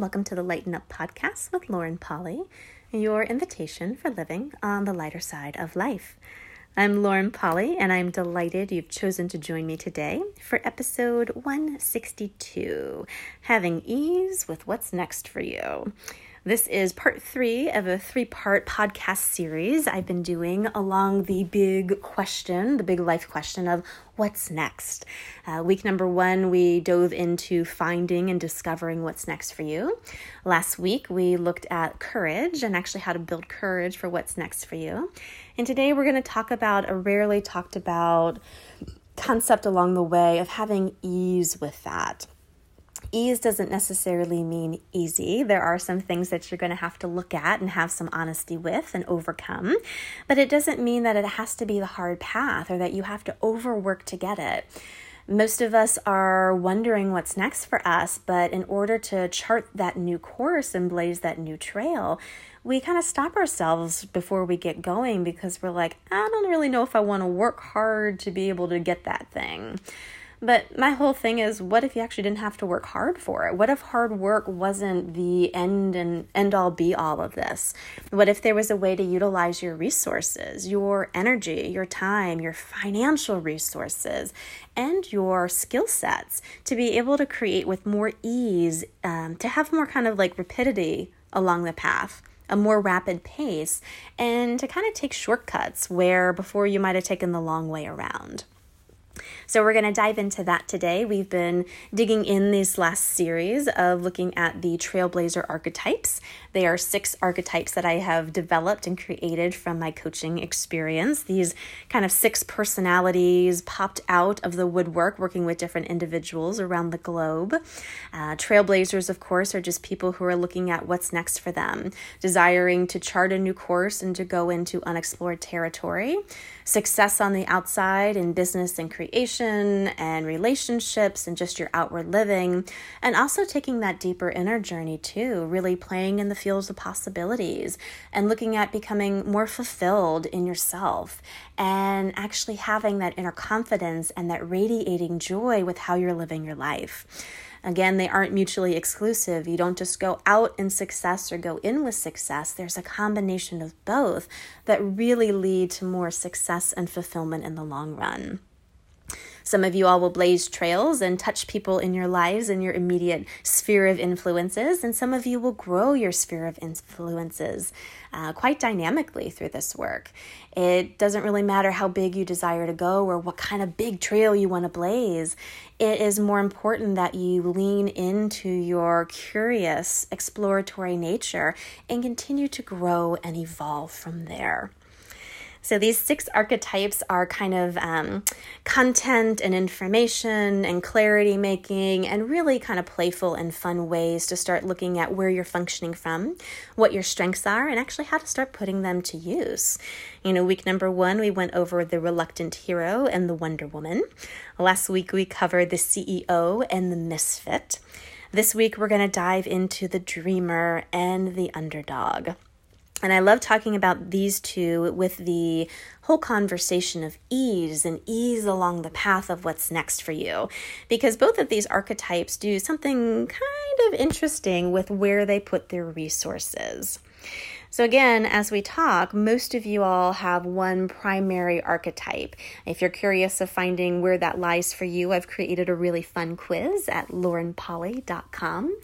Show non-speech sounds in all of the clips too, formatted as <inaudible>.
welcome to the Lighten Up Podcast with Lauren Polly, your invitation for living on the lighter side of life. I'm Lauren Polly, and I'm delighted you've chosen to join me today for episode 162 Having Ease with What's Next for You. This is part three of a three part podcast series I've been doing along the big question, the big life question of what's next. Uh, week number one, we dove into finding and discovering what's next for you. Last week, we looked at courage and actually how to build courage for what's next for you. And today, we're going to talk about a rarely talked about concept along the way of having ease with that ease doesn't necessarily mean easy. There are some things that you're going to have to look at and have some honesty with and overcome, but it doesn't mean that it has to be the hard path or that you have to overwork to get it. Most of us are wondering what's next for us, but in order to chart that new course and blaze that new trail, we kind of stop ourselves before we get going because we're like, I don't really know if I want to work hard to be able to get that thing. But my whole thing is what if you actually didn't have to work hard for it? What if hard work wasn't the end and end all be all of this? What if there was a way to utilize your resources, your energy, your time, your financial resources, and your skill sets to be able to create with more ease, um, to have more kind of like rapidity along the path? a more rapid pace and to kind of take shortcuts where before you might have taken the long way around. So, we're going to dive into that today. We've been digging in this last series of looking at the Trailblazer archetypes. They are six archetypes that I have developed and created from my coaching experience. These kind of six personalities popped out of the woodwork working with different individuals around the globe. Uh, trailblazers, of course, are just people who are looking at what's next for them, desiring to chart a new course and to go into unexplored territory. Success on the outside in business and creation and relationships and just your outward living, and also taking that deeper inner journey too, really playing in the fields of possibilities and looking at becoming more fulfilled in yourself and actually having that inner confidence and that radiating joy with how you're living your life. Again, they aren't mutually exclusive. You don't just go out in success or go in with success. There's a combination of both that really lead to more success and fulfillment in the long run. Some of you all will blaze trails and touch people in your lives in your immediate sphere of influences, and some of you will grow your sphere of influences uh, quite dynamically through this work. It doesn't really matter how big you desire to go or what kind of big trail you want to blaze. It is more important that you lean into your curious, exploratory nature and continue to grow and evolve from there. So these six archetypes are kind of um, content and information and clarity making, and really kind of playful and fun ways to start looking at where you're functioning from, what your strengths are, and actually how to start putting them to use. You know, week number one, we went over the reluctant hero and the Wonder Woman. Last week, we covered the CEO and the misfit. This week, we're going to dive into the dreamer and the underdog. And I love talking about these two with the whole conversation of ease and ease along the path of what's next for you. Because both of these archetypes do something kind of interesting with where they put their resources. So, again, as we talk, most of you all have one primary archetype. If you're curious of finding where that lies for you, I've created a really fun quiz at laurenpolly.com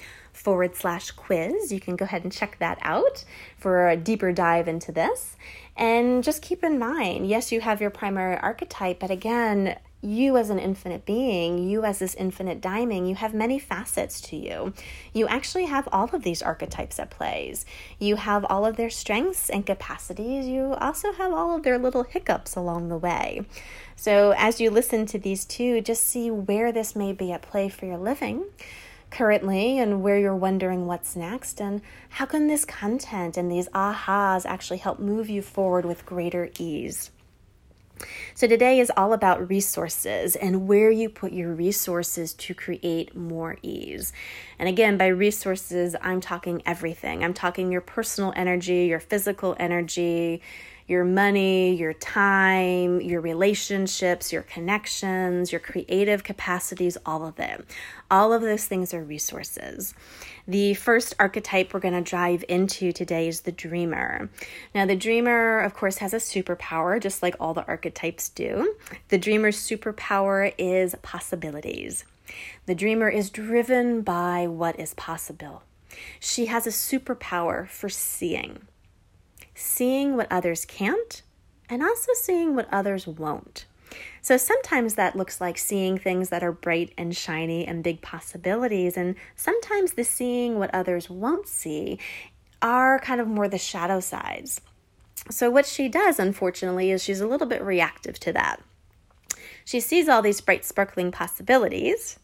forward slash quiz. You can go ahead and check that out for a deeper dive into this. And just keep in mind yes, you have your primary archetype, but again, you as an infinite being, you as this infinite diamond, you have many facets to you. You actually have all of these archetypes at plays. You have all of their strengths and capacities. You also have all of their little hiccups along the way. So as you listen to these two, just see where this may be at play for your living currently and where you're wondering what's next and how can this content and these ahas actually help move you forward with greater ease. So, today is all about resources and where you put your resources to create more ease. And again, by resources, I'm talking everything. I'm talking your personal energy, your physical energy, your money, your time, your relationships, your connections, your creative capacities, all of it. All of those things are resources. The first archetype we're going to dive into today is the dreamer. Now, the dreamer, of course, has a superpower, just like all the archetypes do. The dreamer's superpower is possibilities. The dreamer is driven by what is possible. She has a superpower for seeing, seeing what others can't, and also seeing what others won't. So sometimes that looks like seeing things that are bright and shiny and big possibilities, and sometimes the seeing what others won't see are kind of more the shadow sides. So, what she does, unfortunately, is she's a little bit reactive to that. She sees all these bright, sparkling possibilities,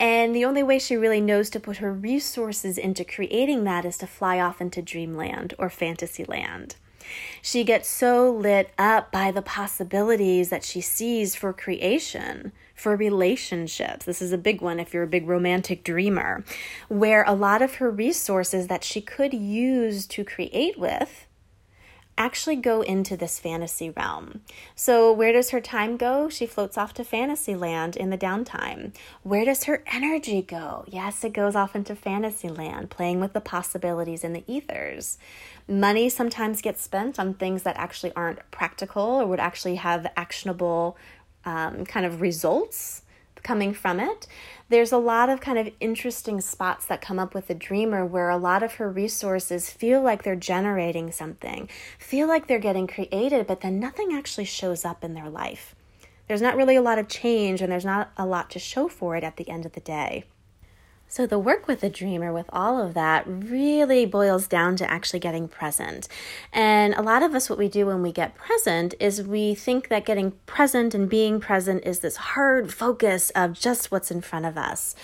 and the only way she really knows to put her resources into creating that is to fly off into dreamland or fantasy land. She gets so lit up by the possibilities that she sees for creation, for relationships. This is a big one if you're a big romantic dreamer, where a lot of her resources that she could use to create with actually go into this fantasy realm. So, where does her time go? She floats off to fantasy land in the downtime. Where does her energy go? Yes, it goes off into fantasy land, playing with the possibilities in the ethers. Money sometimes gets spent on things that actually aren't practical or would actually have actionable um, kind of results coming from it. There's a lot of kind of interesting spots that come up with the dreamer where a lot of her resources feel like they're generating something, feel like they're getting created, but then nothing actually shows up in their life. There's not really a lot of change and there's not a lot to show for it at the end of the day. So, the work with the dreamer, with all of that, really boils down to actually getting present. And a lot of us, what we do when we get present is we think that getting present and being present is this hard focus of just what's in front of us.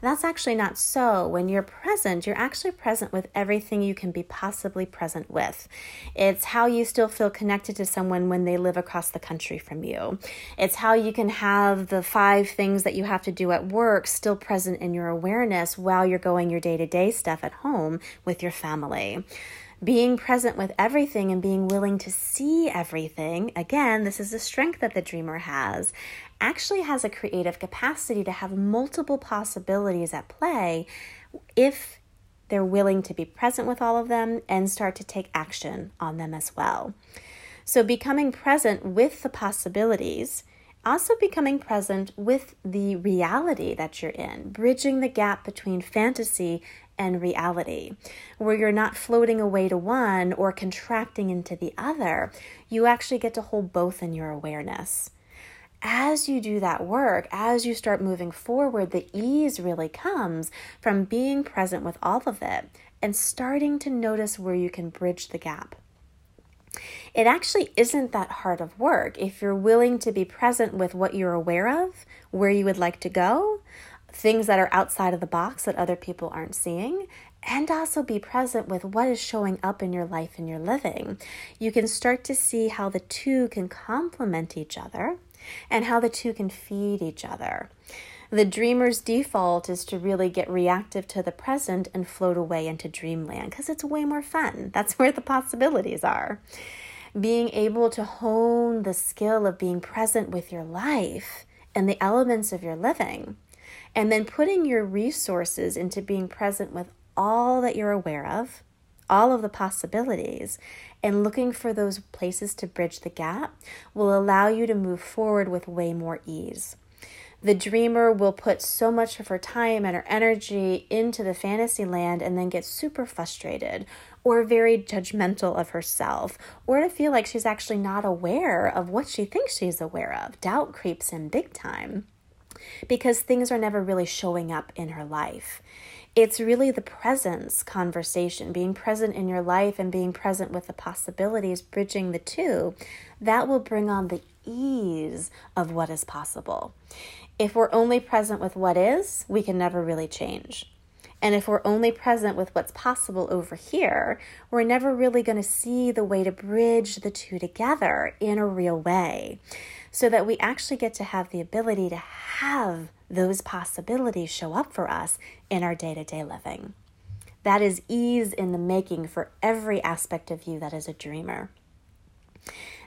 That's actually not so. When you're present, you're actually present with everything you can be possibly present with. It's how you still feel connected to someone when they live across the country from you. It's how you can have the five things that you have to do at work still present in your awareness while you're going your day to day stuff at home with your family being present with everything and being willing to see everything, again, this is a strength that the dreamer has, actually has a creative capacity to have multiple possibilities at play if they're willing to be present with all of them and start to take action on them as well. So, becoming present with the possibilities, also becoming present with the reality that you're in, bridging the gap between fantasy and reality, where you're not floating away to one or contracting into the other. You actually get to hold both in your awareness as you do that work, as you start moving forward, the ease really comes from being present with all of it and starting to notice where you can bridge the gap. It actually isn't that hard of work if you're willing to be present with what you're aware of, where you would like to go, things that are outside of the box that other people aren't seeing, and also be present with what is showing up in your life and your living. You can start to see how the two can complement each other and how the two can feed each other. The dreamer's default is to really get reactive to the present and float away into dreamland because it's way more fun. <laughs> That's where the possibilities are. Being able to hone the skill of being present with your life and the elements of your living, and then putting your resources into being present with all that you're aware of, all of the possibilities, and looking for those places to bridge the gap will allow you to move forward with way more ease. The dreamer will put so much of her time and her energy into the fantasy land and then get super frustrated or very judgmental of herself or to feel like she's actually not aware of what she thinks she's aware of. Doubt creeps in big time because things are never really showing up in her life it's really the presence conversation, being present in your life and being present with the possibilities, bridging the two, that will bring on the ease of what is possible. If we're only present with what is, we can never really change. And if we're only present with what's possible over here, we're never really going to see the way to bridge the two together in a real way so that we actually get to have the ability to have those possibilities show up for us in our day to day living. That is ease in the making for every aspect of you that is a dreamer.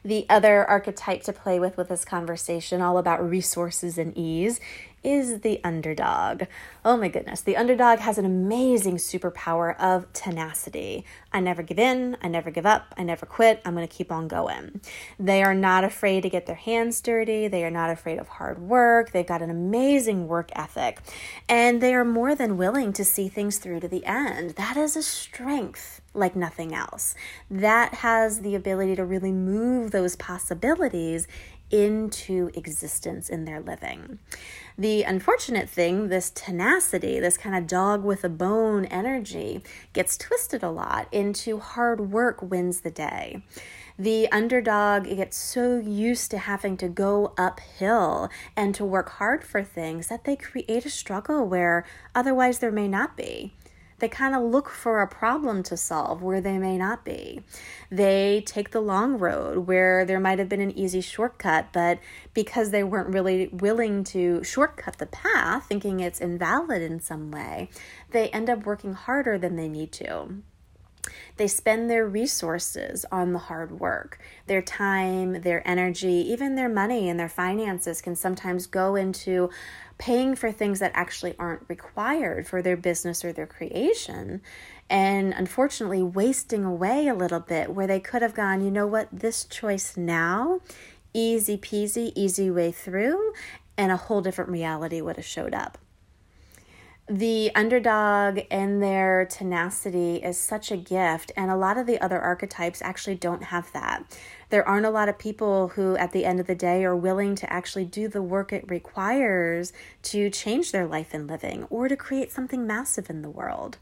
The other archetype to play with with this conversation, all about resources and ease, is the underdog. Oh my goodness, the underdog has an amazing superpower of tenacity. I never give in, I never give up, I never quit, I'm to keep on going. They are not afraid to get their hands dirty, they are not afraid of hard work, they've got an amazing work ethic, and they are more than willing to see things through to the end. That is a strength like nothing else. That has the ability to really move those possibilities into existence in their living. The unfortunate thing, this tenacity, this kind of dog with a bone energy, gets twisted a lot into hard work wins the day. The underdog gets so used to having to go uphill and to work hard for things that they create a struggle where otherwise there may not be. They kind of look for a problem to solve where they may not be. They take the long road where there might have been an easy shortcut, but because they weren't really willing to shortcut the path, thinking it's invalid in some way, they end up working harder than they need to. They spend their resources on the hard work. Their time, their energy, even their money and their finances can sometimes go into paying for things that actually aren't required for their business or their creation. And unfortunately, wasting away a little bit where they could have gone, you know what, this choice now, easy peasy, easy way through, and a whole different reality would have showed up the underdog and their tenacity is such a gift, and a lot of the other archetypes actually don't have that. There aren't a lot of people who, at the end of the day, are willing to actually do the work it requires to change their life and living or to create something massive in the world.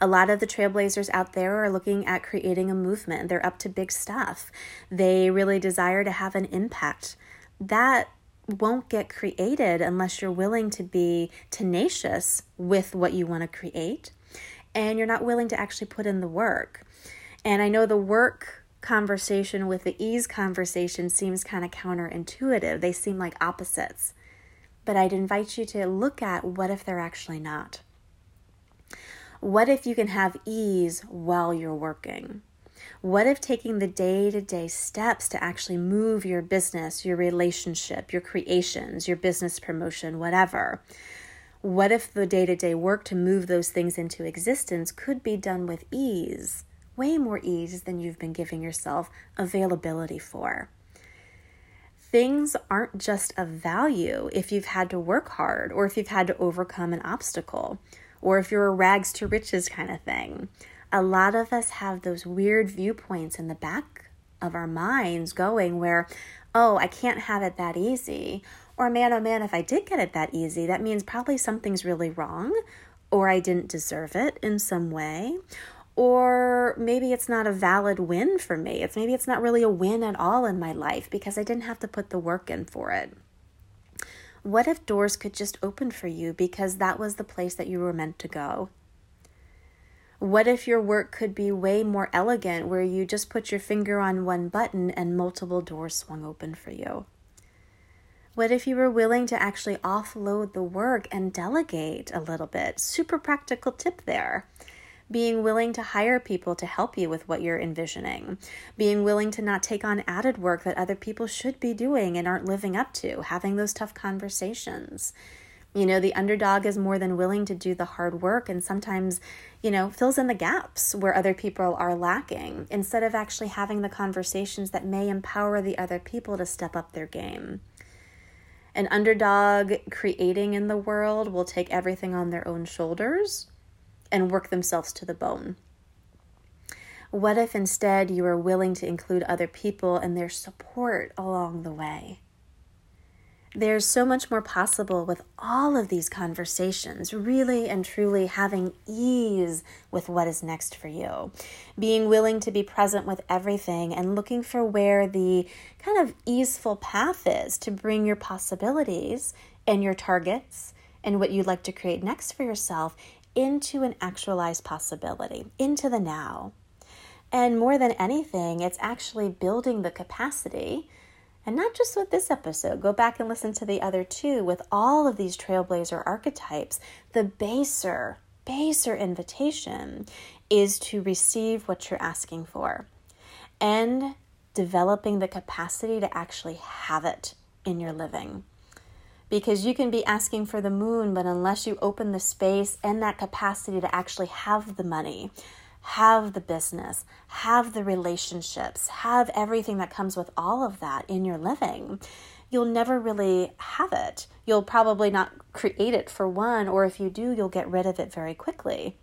A lot of the trailblazers out there are looking at creating a movement. They're up to big stuff. They really desire to have an impact. That won't get created unless you're willing to be tenacious with what you want to create and you're not willing to actually put in the work. And I know the work conversation with the ease conversation seems kind of counterintuitive, they seem like opposites. But I'd invite you to look at what if they're actually not? What if you can have ease while you're working? What if taking the day to day steps to actually move your business, your relationship, your creations, your business promotion, whatever? What if the day to day work to move those things into existence could be done with ease? Way more ease than you've been giving yourself availability for. Things aren't just of value if you've had to work hard or if you've had to overcome an obstacle or if you're a rags to riches kind of thing a lot of us have those weird viewpoints in the back of our minds going where, oh, I can't have it that easy. Or, man, oh man, if I did get it that easy, that means probably something's really wrong, or I didn't deserve it in some way. Or maybe it's not a valid win for me. It's maybe it's not really a win at all in my life because I didn't have to put the work in for it. What if doors could just open for you because that was the place that you were meant to go? What if your work could be way more elegant, where you just put your finger on one button and multiple doors swung open for you? What if you were willing to actually offload the work and delegate a little bit? Super practical tip there. Being willing to hire people to help you with what you're envisioning. Being willing to not take on added work that other people should be doing and aren't living up to. Having those tough conversations you know, the underdog is more than willing to do the hard work and sometimes, you know, fills in the gaps where other people are lacking instead of actually having the conversations that may empower the other people to step up their game. An underdog creating in the world will take everything on their own shoulders and work themselves to the bone. What if instead you are willing to include other people and their support along the way? There's so much more possible with all of these conversations, really and truly having ease with what is next for you. Being willing to be present with everything and looking for where the kind of easeful path is to bring your possibilities and your targets and what you'd like to create next for yourself into an actualized possibility, into the now. And more than anything, it's actually building the capacity and not just with this episode, go back and listen to the other two with all of these trailblazer archetypes. The baser, baser invitation is to receive what you're asking for and developing the capacity to actually have it in your living. Because you can be asking for the moon, but unless you open the space and that capacity to actually have the money, have the business, have the relationships, have everything that comes with all of that in your living, you'll never really have it. You'll probably not create it for one, or if you do, you'll get rid of it very quickly.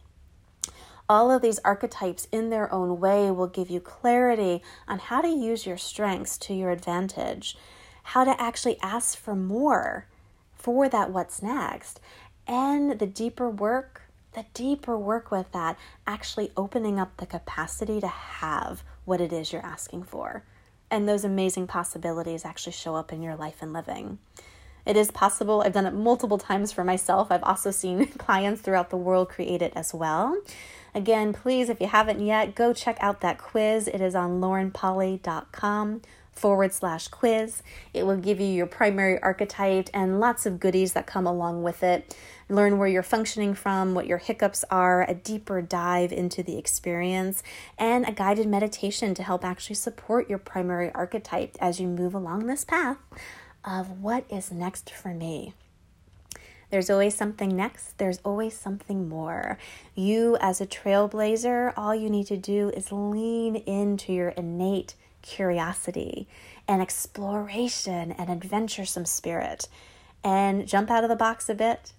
All of these archetypes, in their own way, will give you clarity on how to use your strengths to your advantage, how to actually ask for more for that what's next, and the deeper work the deeper work with that, actually opening up the capacity to have what it is you're asking for. And those amazing possibilities actually show up in your life and living. It is possible. I've done it multiple times for myself. I've also seen <laughs> clients throughout the world create it as well. Again, please, if you haven't yet, go check out that quiz. It is on laurenpolly.com forward slash quiz. It will give you your primary archetype and lots of goodies that come along with it. Learn where you're functioning from, what your hiccups are, a deeper dive into the experience, and a guided meditation to help actually support your primary archetype as you move along this path of what is next for me. There's always something next. There's always something more. You, as a trailblazer, all you need to do is lean into your innate curiosity and exploration and adventuresome spirit and jump out of the box a bit.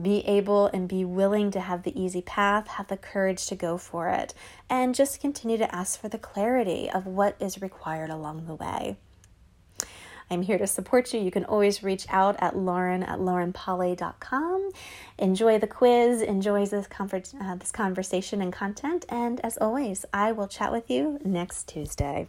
Be able and be willing to have the easy path, have the courage to go for it, and just continue to ask for the clarity of what is required along the way. I'm here to support you. You can always reach out at lauren at laurenpolly.com. Enjoy the quiz, enjoy this, conver- uh, this conversation and content, and as always, I will chat with you next Tuesday.